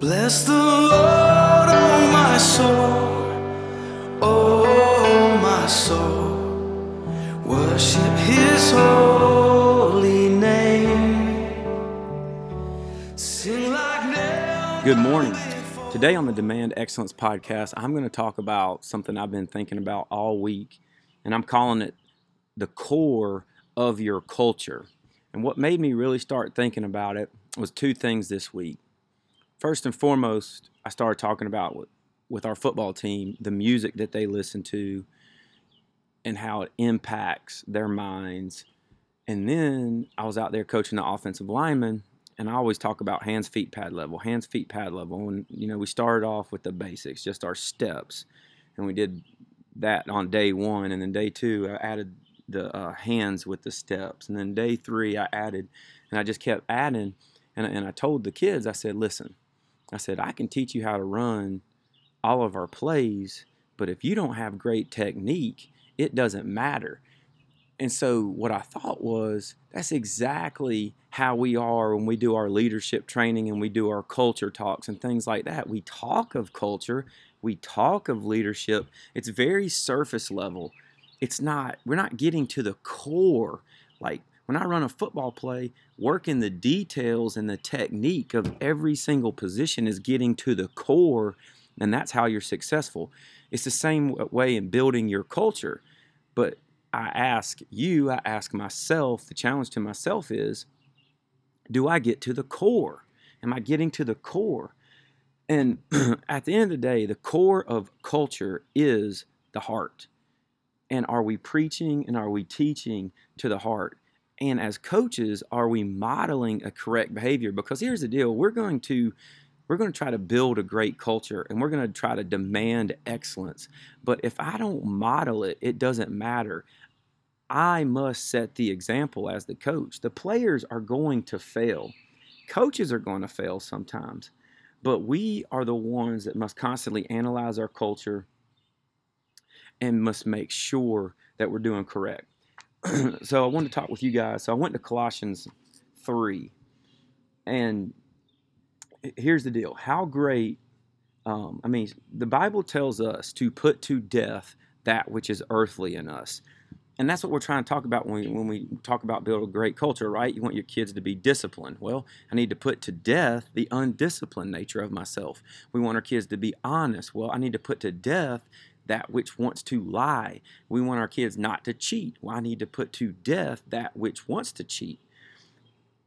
Bless the Lord, oh my soul, oh my soul, worship His holy name. Sing like never Good morning. Today on the Demand Excellence podcast, I'm going to talk about something I've been thinking about all week, and I'm calling it the core of your culture. And what made me really start thinking about it was two things this week. First and foremost, I started talking about with, with our football team the music that they listen to and how it impacts their minds. And then I was out there coaching the offensive linemen, and I always talk about hands, feet, pad level, hands, feet, pad level. And, you know, we started off with the basics, just our steps. And we did that on day one. And then day two, I added the uh, hands with the steps. And then day three, I added, and I just kept adding. And, and I told the kids, I said, listen, I said, I can teach you how to run all of our plays, but if you don't have great technique, it doesn't matter. And so, what I thought was that's exactly how we are when we do our leadership training and we do our culture talks and things like that. We talk of culture, we talk of leadership. It's very surface level. It's not, we're not getting to the core. Like when I run a football play, working the details and the technique of every single position is getting to the core, and that's how you're successful. It's the same way in building your culture. But I ask you, I ask myself, the challenge to myself is do I get to the core? Am I getting to the core? And at the end of the day, the core of culture is the heart. And are we preaching and are we teaching to the heart? And as coaches, are we modeling a correct behavior? Because here's the deal we're going to we're going to try to build a great culture and we're going to try to demand excellence. But if I don't model it, it doesn't matter. I must set the example as the coach. The players are going to fail, coaches are going to fail sometimes, but we are the ones that must constantly analyze our culture and must make sure that we're doing correct. so I wanted to talk with you guys. So I went to Colossians 3, and here's the deal. How great um, i mean the bible tells us to put to death that which is earthly in us. And that's what we're trying to talk about when we, when we talk about build a great culture right? You want your kids to be disciplined. Well i need to put to death the undisciplined nature of myself. We want our kids to be honest. Well i need to put to death that which wants to lie we want our kids not to cheat well i need to put to death that which wants to cheat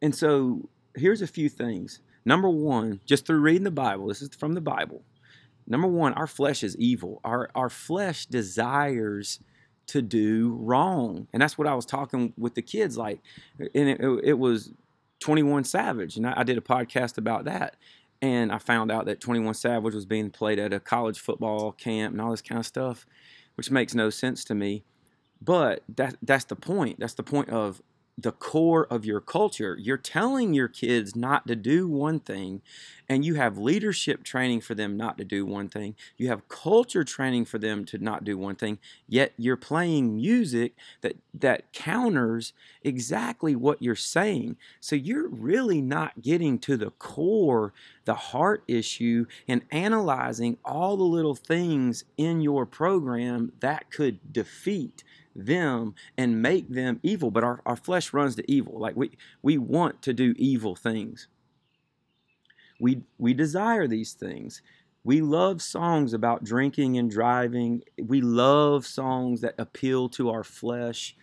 and so here's a few things Number one, just through reading the Bible, this is from the Bible. Number one, our flesh is evil. Our, our flesh desires to do wrong. And that's what I was talking with the kids like. And it, it was 21 Savage. And I, I did a podcast about that. And I found out that 21 Savage was being played at a college football camp and all this kind of stuff, which makes no sense to me. But that, that's the point. That's the point of the core of your culture. You're telling your kids not to do one thing, and you have leadership training for them not to do one thing. You have culture training for them to not do one thing, yet you're playing music that, that counters exactly what you're saying. So you're really not getting to the core, the heart issue, and analyzing all the little things in your program that could defeat them and make them evil but our, our flesh runs to evil. Like we we want to do evil things. We we desire these things. We love songs about drinking and driving. We love songs that appeal to our flesh.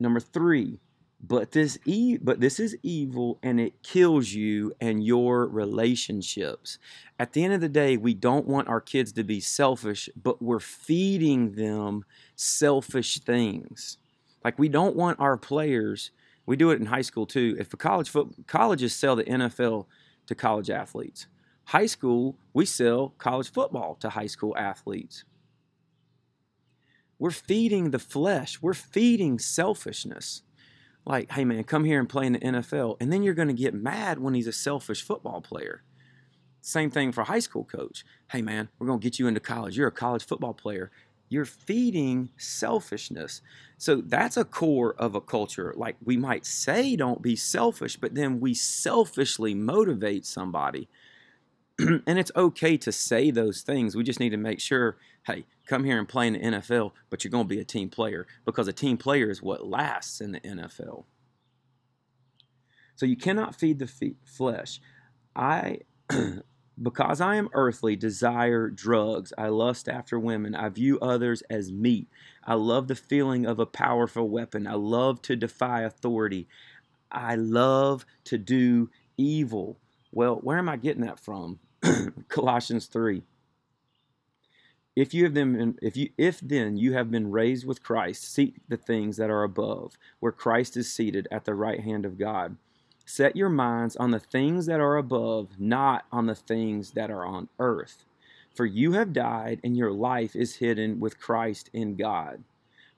Number 3 but this e- but this is evil and it kills you and your relationships. At the end of the day we don't want our kids to be selfish but we're feeding them selfish things. Like we don't want our players we do it in high school too. If a college foot colleges sell the NFL to college athletes high school we sell college football to high school athletes. We're feeding the flesh. We're feeding selfishness like, hey man, come here and play in the NFL. And then you're going to get mad when he's a selfish football player. Same thing for a high school coach. Hey man, we're going to get you into college. You're a college football player. You're feeding selfishness. So that's a core of a culture. Like we might say, don't be selfish, but then we selfishly motivate somebody. and it's okay to say those things. We just need to make sure, hey, come here and play in the NFL, but you're going to be a team player because a team player is what lasts in the NFL. So you cannot feed the flesh. I because I am earthly, desire drugs. I lust after women. I view others as meat. I love the feeling of a powerful weapon. I love to defy authority. I love to do evil. Well, where am I getting that from? Colossians 3. If you have been if you if then you have been raised with Christ, seek the things that are above, where Christ is seated at the right hand of God. Set your minds on the things that are above, not on the things that are on earth. For you have died, and your life is hidden with Christ in God.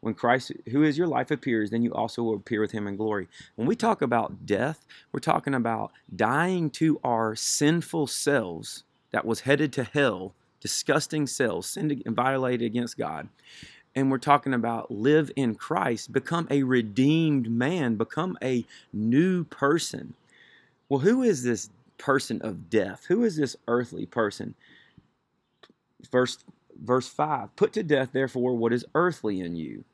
When Christ, who is your life, appears, then you also will appear with him in glory. When we talk about death, we're talking about dying to our sinful selves that was headed to hell, disgusting selves, sinned and violated against God. And we're talking about live in Christ, become a redeemed man, become a new person. Well, who is this person of death? Who is this earthly person? Verse verse 5 put to death therefore what is earthly in you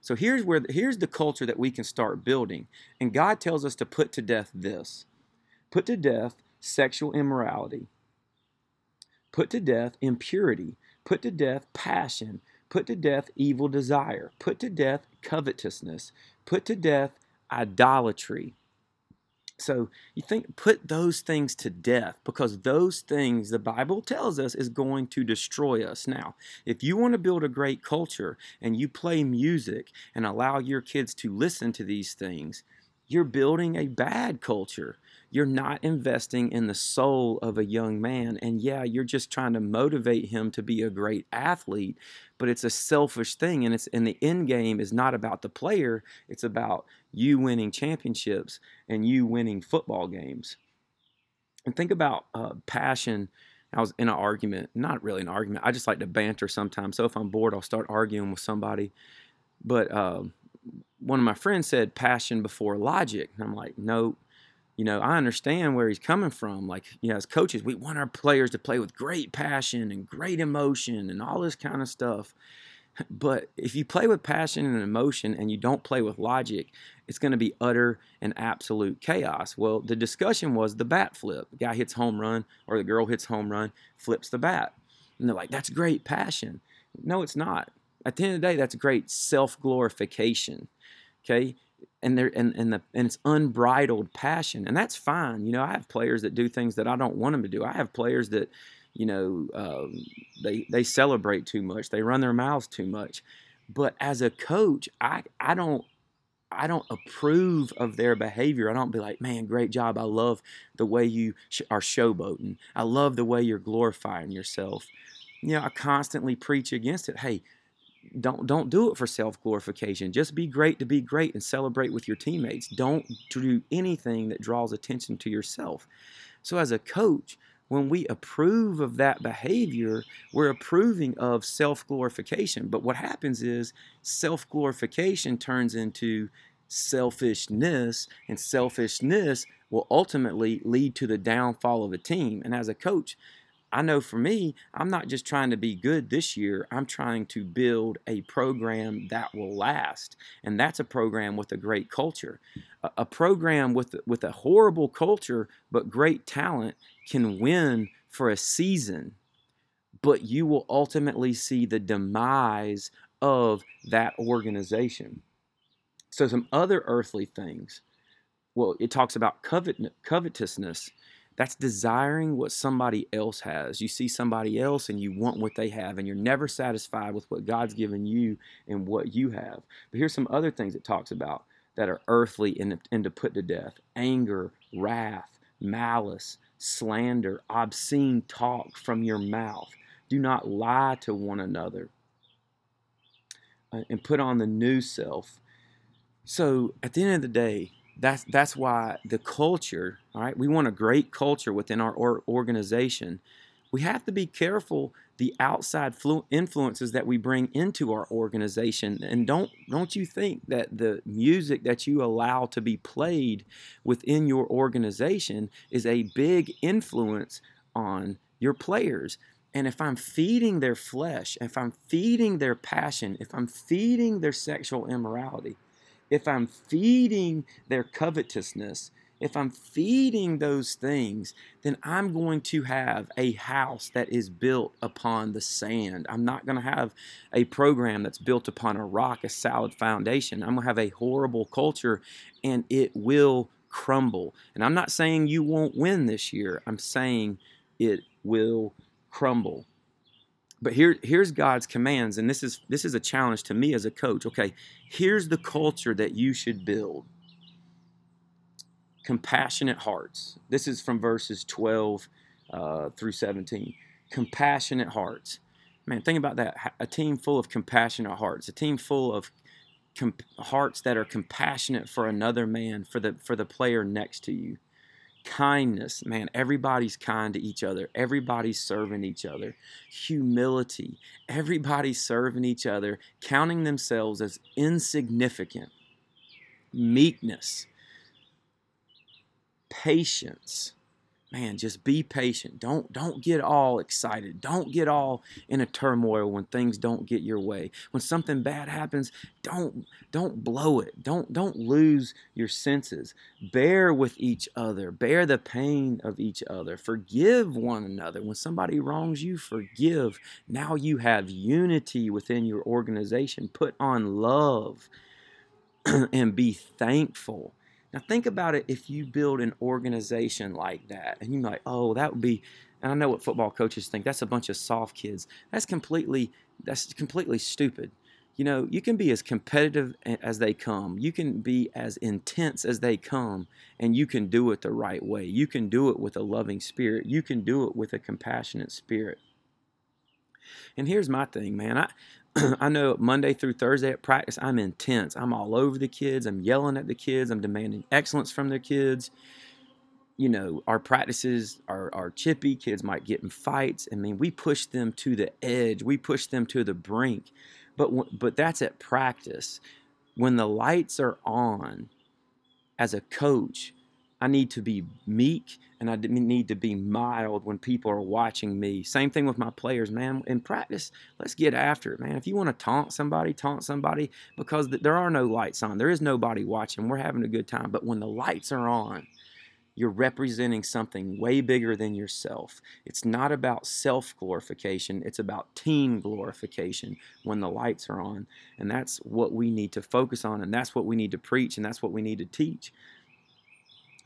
so here's where here's the culture that we can start building. And God tells us to put to death this. Put to death sexual immorality. Put to death impurity. Put to death passion. Put to death evil desire. Put to death covetousness. Put to death idolatry. So you think put those things to death because those things the Bible tells us is going to destroy us. Now, if you want to build a great culture and you play music and allow your kids to listen to these things, you're building a bad culture. You're not investing in the soul of a young man. And yeah, you're just trying to motivate him to be a great athlete, but it's a selfish thing. And it's and the end game is not about the player, it's about you winning championships and you winning football games. And think about uh, passion. I was in an argument, not really an argument. I just like to banter sometimes. So if I'm bored, I'll start arguing with somebody. But uh, one of my friends said passion before logic. And I'm like, no, you know, I understand where he's coming from. Like, you know, as coaches, we want our players to play with great passion and great emotion and all this kind of stuff. But if you play with passion and emotion and you don't play with logic, it's going to be utter and absolute chaos. Well, the discussion was the bat flip. The guy hits home run or the girl hits home run, flips the bat. And they're like, that's great passion. No, it's not. At the end of the day, that's great self glorification. Okay. And there and, and the and it's unbridled passion. And that's fine. You know, I have players that do things that I don't want them to do. I have players that, you know, um, they they celebrate too much. They run their mouths too much. But as a coach, I I don't I don't approve of their behavior. I don't be like, man, great job. I love the way you sh- are showboating. I love the way you're glorifying yourself. You know, I constantly preach against it. Hey, don't don't do it for self glorification. Just be great to be great and celebrate with your teammates. Don't do anything that draws attention to yourself. So as a coach, when we approve of that behavior, we're approving of self glorification. But what happens is self glorification turns into selfishness, and selfishness will ultimately lead to the downfall of a team. And as a coach, I know for me, I'm not just trying to be good this year, I'm trying to build a program that will last. And that's a program with a great culture. A, a program with, with a horrible culture but great talent can win for a season, but you will ultimately see the demise of that organization. So, some other earthly things. Well, it talks about covet, covetousness that's desiring what somebody else has. You see somebody else and you want what they have, and you're never satisfied with what God's given you and what you have. But here's some other things it talks about that are earthly and, and to put to death anger, wrath, malice, slander, obscene talk from your mouth. Do not lie to one another. Uh, and put on the new self. So at the end of the day, that's that's why the culture all right we want a great culture within our organization we have to be careful the outside flu- influences that we bring into our organization and don't don't you think that the music that you allow to be played within your organization is a big influence on your players. And if I'm feeding their flesh, if I'm feeding their passion, if I'm feeding their sexual immorality, if I'm feeding their covetousness, if I'm feeding those things, then I'm going to have a house that is built upon the sand. I'm not going to have a program that's built upon a rock, a solid foundation. I'm going to have a horrible culture and it will crumble. And I'm not saying you won't win this year, I'm saying it will crumble. But here, here's God's commands, and this is this is a challenge to me as a coach. Okay, here's the culture that you should build compassionate hearts. This is from verses 12 uh, through 17. Compassionate hearts. Man, think about that. A team full of compassionate hearts, a team full of comp- hearts that are compassionate for another man, for the for the player next to you. Kindness, man, everybody's kind to each other. Everybody's serving each other. Humility, everybody's serving each other, counting themselves as insignificant. Meekness, patience. Man just be patient. Don't don't get all excited. Don't get all in a turmoil when things don't get your way. When something bad happens don't don't blow it. Don't don't lose your senses. Bear with each other. Bear the pain of each other. Forgive one another. When somebody wrongs you forgive. Now you have unity within your organization. Put on love and be thankful now think about it if you build an organization like that and you're like, oh, that would be and I know what football coaches think. That's a bunch of soft kids. That's completely that's completely stupid. You know, you can be as competitive as they come. You can be as intense as they come and you can do it the right way. You can do it with a loving spirit. You can do it with a compassionate spirit. And here's my thing, man. I I know Monday through Thursday at practice, I'm intense. I'm all over the kids. I'm yelling at the kids. I'm demanding excellence from their kids. You know, our practices are, are chippy. Kids might get in fights. I mean, we push them to the edge. We push them to the brink. But but that's at practice. When the lights are on, as a coach, I need to be meek and I need to be mild when people are watching me. Same thing with my players, man. In practice, let's get after it, man. If you want to taunt somebody, taunt somebody because there are no lights on. There is nobody watching. We're having a good time. But when the lights are on, you're representing something way bigger than yourself. It's not about self glorification, it's about team glorification when the lights are on. And that's what we need to focus on, and that's what we need to preach, and that's what we need to teach.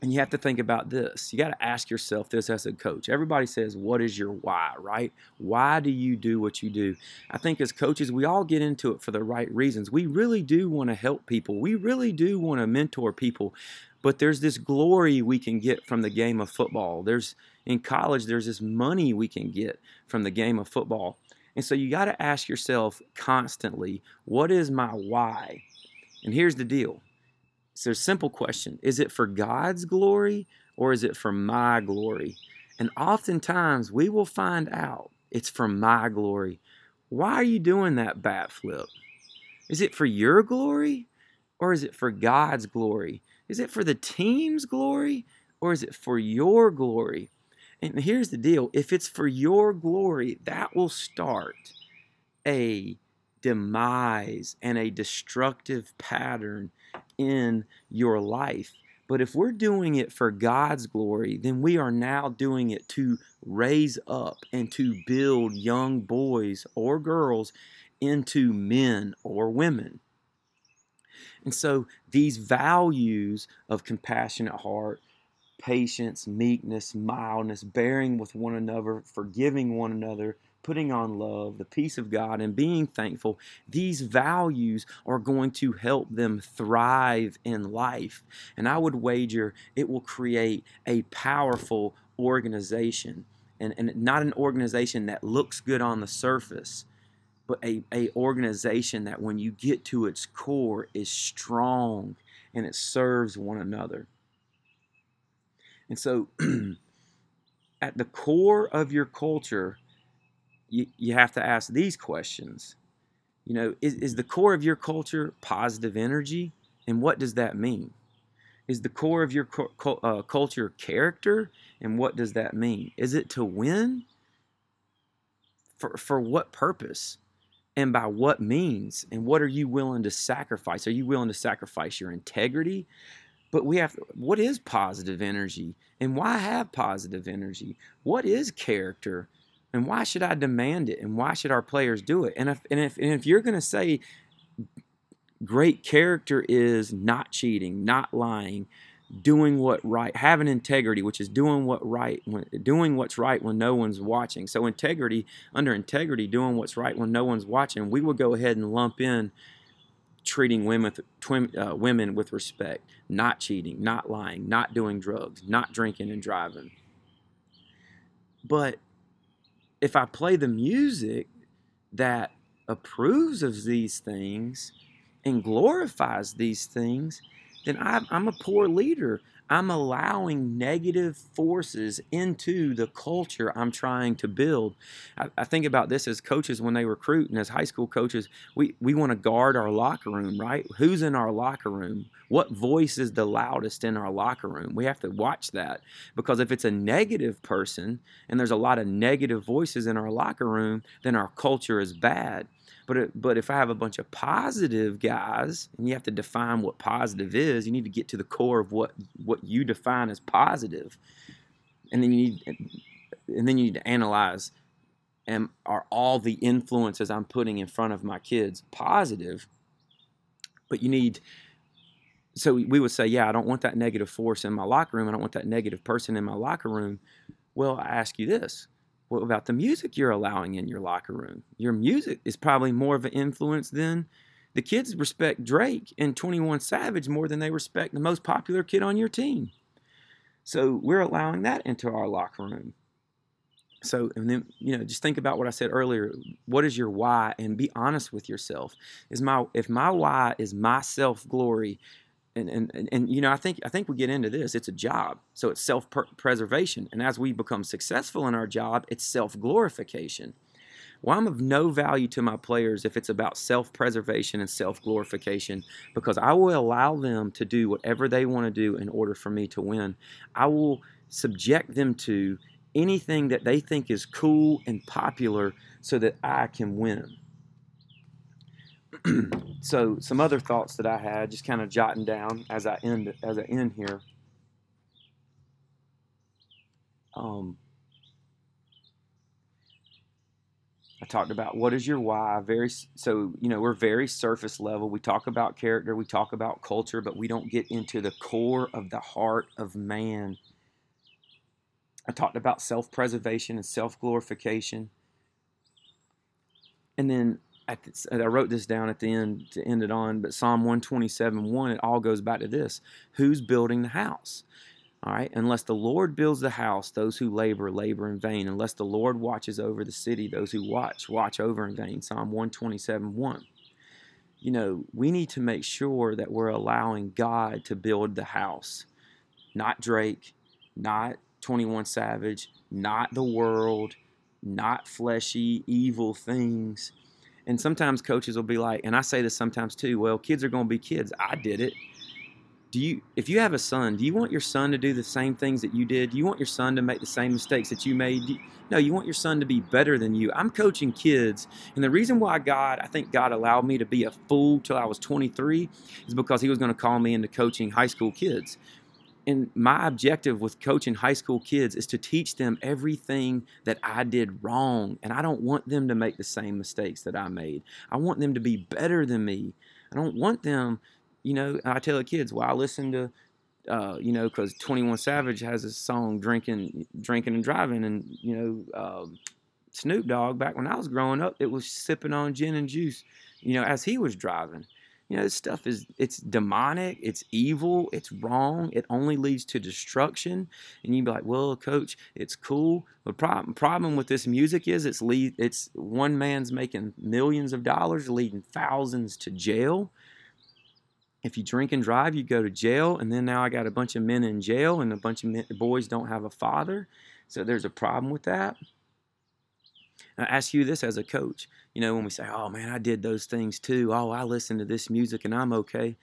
And you have to think about this. You got to ask yourself this as a coach. Everybody says, What is your why, right? Why do you do what you do? I think as coaches, we all get into it for the right reasons. We really do want to help people, we really do want to mentor people. But there's this glory we can get from the game of football. There's in college, there's this money we can get from the game of football. And so you got to ask yourself constantly, What is my why? And here's the deal so, simple question Is it for God's glory or is it for my glory? And oftentimes we will find out it's for my glory. Why are you doing that bat flip? Is it for your glory or is it for God's glory? Is it for the team's glory or is it for your glory? And here's the deal if it's for your glory, that will start a demise and a destructive pattern in your life. But if we're doing it for God's glory, then we are now doing it to raise up and to build young boys or girls into men or women. And so these values of compassionate heart, patience, meekness, mildness, bearing with one another, forgiving one another, putting on love, the peace of God, and being thankful, these values are going to help them thrive in life. And I would wager it will create a powerful organization. And, and not an organization that looks good on the surface, but a, a organization that when you get to its core is strong and it serves one another. And so at the core of your culture you, you have to ask these questions. You know, is, is the core of your culture positive energy? And what does that mean? Is the core of your uh, culture character? And what does that mean? Is it to win? For, for what purpose? And by what means? And what are you willing to sacrifice? Are you willing to sacrifice your integrity? But we have, what is positive energy? And why have positive energy? What is character? And why should I demand it? And why should our players do it? And if, and if, and if you're going to say great character is not cheating, not lying, doing what right, having integrity, which is doing what right, when, doing what's right when no one's watching. So integrity, under integrity, doing what's right when no one's watching, we will go ahead and lump in treating women uh, women with respect, not cheating, not lying, not doing drugs, not drinking and driving. But if I play the music that approves of these things and glorifies these things, then I'm a poor leader. I'm allowing negative forces into the culture I'm trying to build. I, I, think about this as coaches when they recruit and as high school coaches, we, we want to guard our locker room, right? Who's in our locker room? What voice is the loudest in our locker room? We have to watch that because if it's a negative person and there's a lot of negative voices in our locker room, then our culture is bad. But but if I have a bunch of positive guys, and you have to define what positive is, you need to get to the core of what what you define as positive, and then you need and then you need to analyze. And are all the influences I'm putting in front of my kids positive? But you need so we would say, yeah, I don't want that negative force in my locker room. I don't want that negative person in my locker room. Well, I ask you this what about the music you're allowing in your locker room? Your music is probably more of an influence than the kids respect Drake and 21 Savage more than they respect the most popular kid on your team. So we're allowing that into our locker room. So, and then, you know, just think about what I said earlier. What is your why? And be honest with yourself. Is my, if my why is my self glory, and, and, and, you know I think I think we get into this. It's a job, so it's self preservation, and as we become successful in our job, it's self glorification. Well, I'm of no value to my players if it's about self preservation and self glorification because I will allow them to do whatever they want to do in order for me to win. I will subject them to anything that they think is cool and popular so that I can win. so some other thoughts that I had, just kind of jotting down as I end as I end here. Um, I talked about what is your why. Very so you know we're very surface level. We talk about character, we talk about culture, but we don't get into the core of the heart of man. I talked about self preservation and self glorification. And then the, I wrote this down at the end to end it on, but Psalm 127 1, it all goes back to this Who's building the house? All right, unless the Lord builds the house, those who labor, labor in vain. Unless the Lord watches over the city, those who watch, watch over in vain. Psalm 127 1. You know, we need to make sure that we're allowing God to build the house, not Drake, not 21 Savage, not the world, not fleshy, evil things and sometimes coaches will be like, and I say this sometimes too, well, kids are going to be kids. I did it. Do you if you have a son, do you want your son to do the same things that you did? Do you want your son to make the same mistakes that you made? You, no, you want your son to be better than you. I'm coaching kids, and the reason why God, I think God allowed me to be a fool till I was 23 is because he was going to call me into coaching high school kids and my objective with coaching high school kids is to teach them everything that I did wrong. And I don't want them to make the same mistakes that I made. I want them to be better than me. I don't want them, you know, I tell the kids, well, I listen to, uh, you know, because 21 Savage has a song, Drinking, Drinking and Driving. And, you know, uh, Snoop Dogg, back when I was growing up, it was sipping on gin and juice, you know, as he was driving. You know, this stuff is it's demonic, it's evil, it's wrong, it only leads to destruction. And you'd be like, well, coach, it's cool. The problem problem with this music is it's lead it's one man's making millions of dollars, leading thousands to jail. If you drink and drive, you go to jail, and then now I got a bunch of men in jail, and a bunch of men, boys don't have a father. So there's a problem with that. I ask you this as a coach. You know, when we say, oh man, I did those things too. Oh, I listen to this music and I'm okay.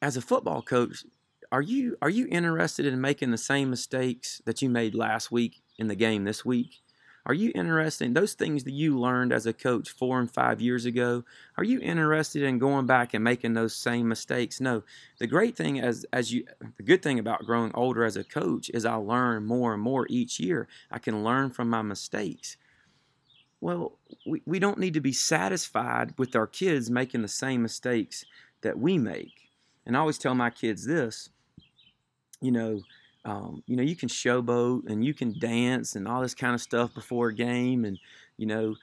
as a football coach, are you are you interested in making the same mistakes that you made last week in the game this week? Are you interested in those things that you learned as a coach four and five years ago? Are you interested in going back and making those same mistakes? No. The great thing as as you the good thing about growing older as a coach is I learn more and more each year. I can learn from my mistakes. Well, we, we don't need to be satisfied with our kids making the same mistakes that we make. And I always tell my kids this, you know, um, you know, you can showboat and you can dance and all this kind of stuff before a game. And, you know,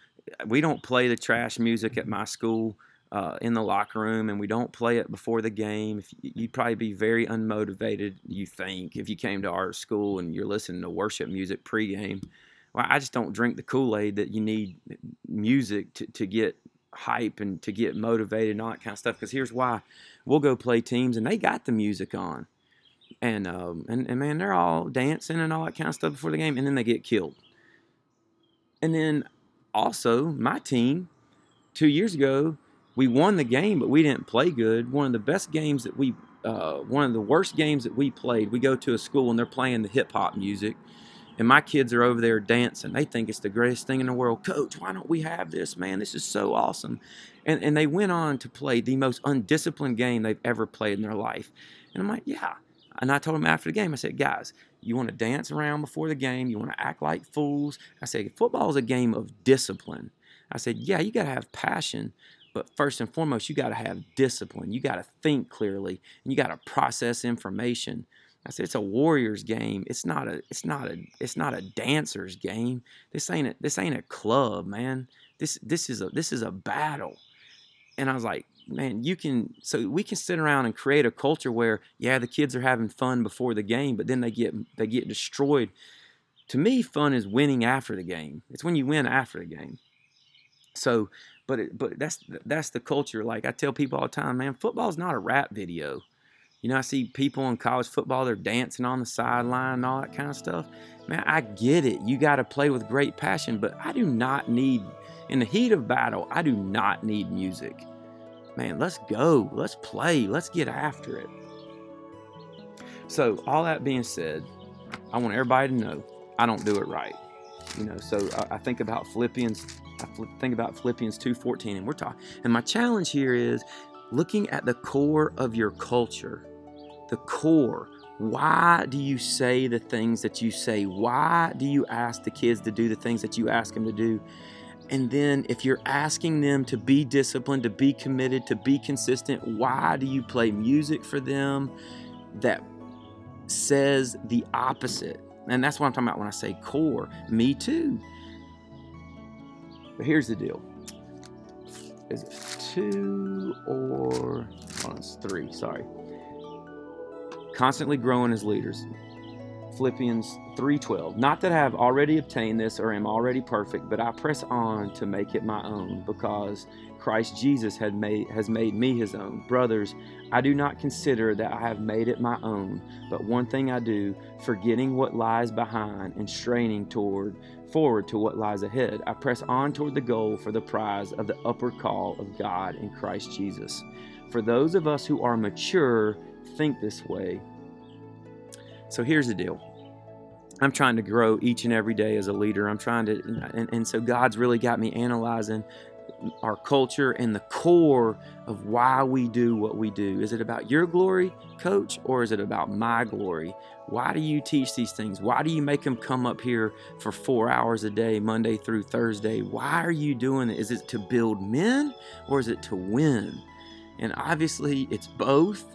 we don't play the trash music at my school uh, in the locker room and we don't play it before the game. If you'd probably be very unmotivated, you think, if you came to our school and you're listening to worship music pregame. Well, I just don't drink the Kool Aid that you need music to, to get hype and to get motivated and all that kind of stuff. Because here's why we'll go play teams and they got the music on and um, and, and man, they're all dancing and all that kind of stuff before the game, and then they get killed. And then also my team, two years ago, we won the game, but we didn't play good. One of the best games that we, uh, one of the worst games that we played. We go to a school and they're playing the hip hop music, and my kids are over there dancing. They think it's the greatest thing in the world. Coach, why don't we have this, man? This is so awesome. And and they went on to play the most undisciplined game they've ever played in their life. And I'm like, yeah, and I told them after the game, I said, guys, you want to dance around before the game, you want to act like fools. I said, football is a game of discipline. I said, yeah, you got to have passion, but first and foremost, you got to have discipline. You got to think clearly, and you got to process information. I said it's a warrior's game. It's not a it's not a it's not a dancer's game. This ain't a, this ain't a club, man. This this is a this is a battle. And I was like, man, you can so we can sit around and create a culture where yeah, the kids are having fun before the game, but then they get they get destroyed. To me, fun is winning after the game. It's when you win after the game. So, but it, but that's that's the culture. Like I tell people all the time, man, football's not a rap video. You know, I see people in college football, they're dancing on the sideline and all that kind of stuff. Man, I get it. You got to play with great passion, but I do not need, in the heat of battle, I do not need music man, let's go, let's play, let's get after it. So, all that being said, I want everybody to know I don't do it right. You know, so I, think about Philippians, I think about Philippians 2:14, and we're talking. And my challenge here is looking at the core of your culture, the core. Why do you say the things that you say? Why do you ask the kids to do the things that you ask them to do? And then, if you're asking them to be disciplined, to be committed, to be consistent, why do you play music for them that says the opposite? And that's what I'm talking about when I say core. Me too. But here's the deal is it two or oh, it's three? Sorry. Constantly growing as leaders. Philippians 3:12. Not that I have already obtained this or am already perfect, but I press on to make it my own because Christ Jesus made has made me his own. Brothers, I do not consider that I have made it my own, but one thing I do, forgetting what lies behind and straining toward forward to what lies ahead, I press on toward the goal for the prize of the upward call of God in Christ Jesus. For those of us who are mature, think this way so here's the deal. I'm trying to grow each and every day as a leader. I'm trying to, and, and so God's really got me analyzing our culture and the core of why we do what we do. Is it about your glory, coach, or is it about my glory? Why do you teach these things? Why do you make them come up here for four hours a day, Monday through Thursday? Why are you doing it? Is it to build men or is it to win? And obviously, it's both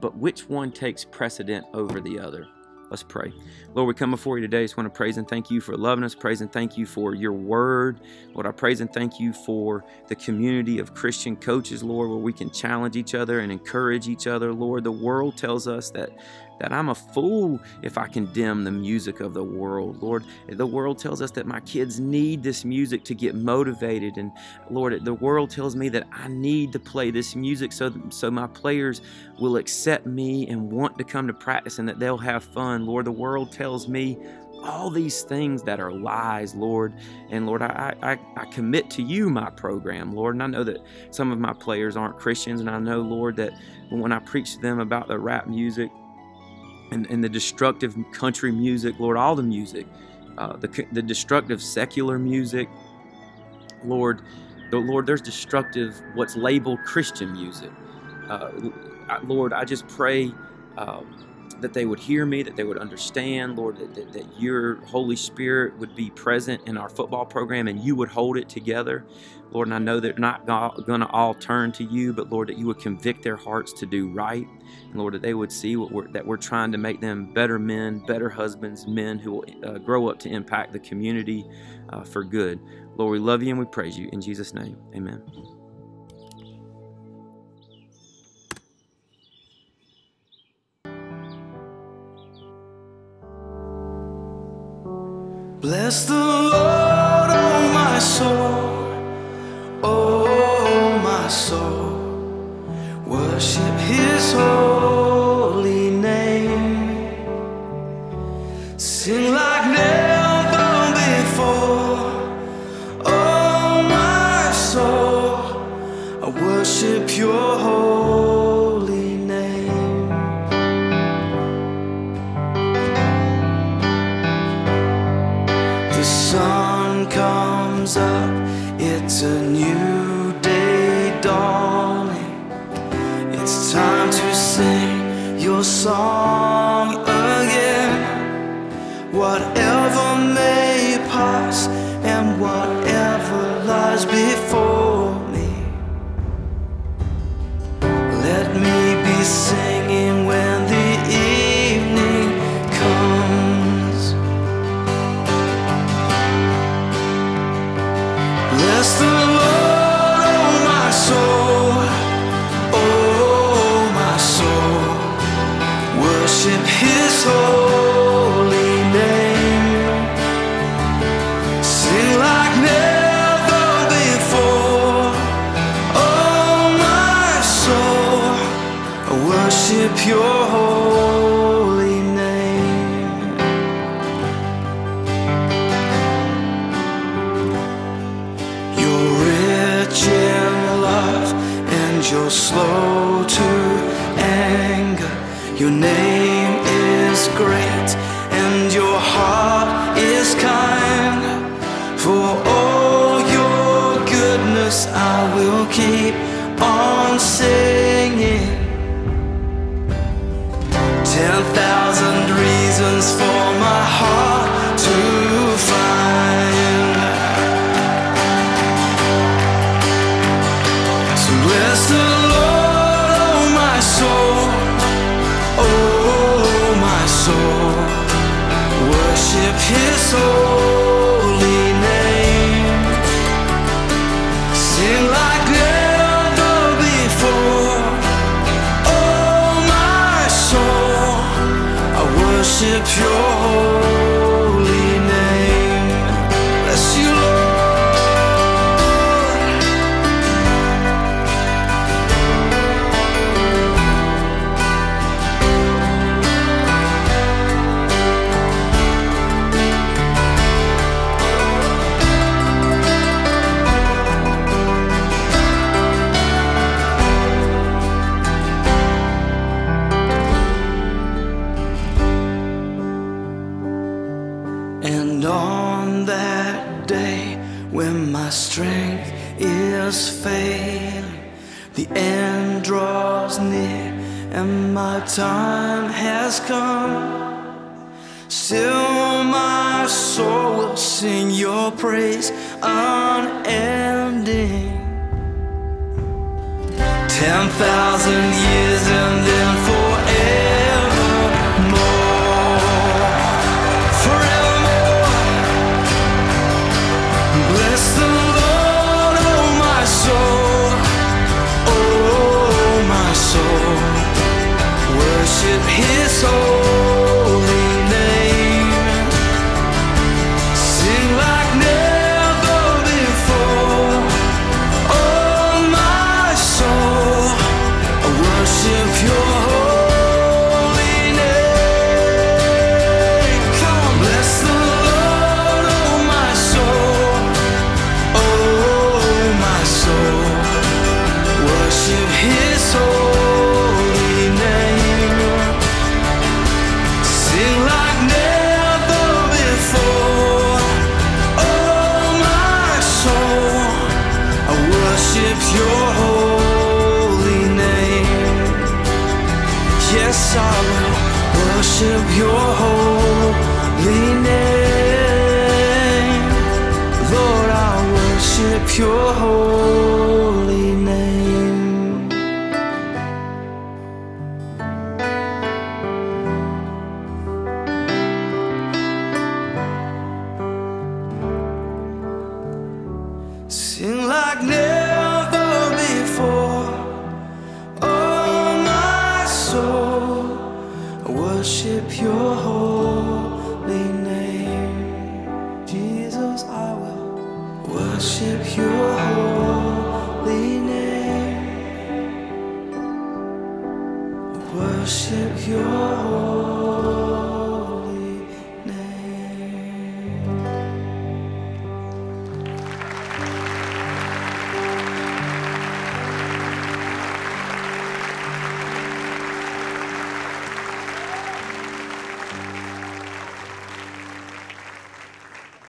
but which one takes precedent over the other? Let's pray. Lord, we come before you today. Just want to praise and thank you for loving us. Praise and thank you for your word. Lord, I praise and thank you for the community of Christian coaches, Lord, where we can challenge each other and encourage each other. Lord, the world tells us that that I'm a fool if I condemn the music of the world. Lord, the world tells us that my kids need this music to get motivated. And Lord, the world tells me that I need to play this music so, so my players will accept me and want to come to practice and that they'll have fun. Lord, the world tells me all these things that are lies, Lord. And Lord, I, I, I commit to you my program, Lord. And I know that some of my players aren't Christians. And I know, Lord, that when I preach to them about the rap music, and, and the destructive country music, Lord, all the music, uh, the, the destructive secular music. Lord, the Lord, there's destructive what's labeled Christian music. Uh, Lord, I just pray um, that they would hear me, that they would understand, Lord, that, that, that, your Holy Spirit would be present in our football program and you would hold it together. Lord, and I know they're not going to all turn to you, but Lord, that you would convict their hearts to do right. And Lord, that they would see we're, that we're trying to make them better men, better husbands, men who will uh, grow up to impact the community uh, for good. Lord, we love you and we praise you. In Jesus' name, amen. Bless the Lord, sing your song again. Whatever you're slow to anger. Your name is great and your heart is kind. For all your goodness, I will keep on singing. in a pure hope.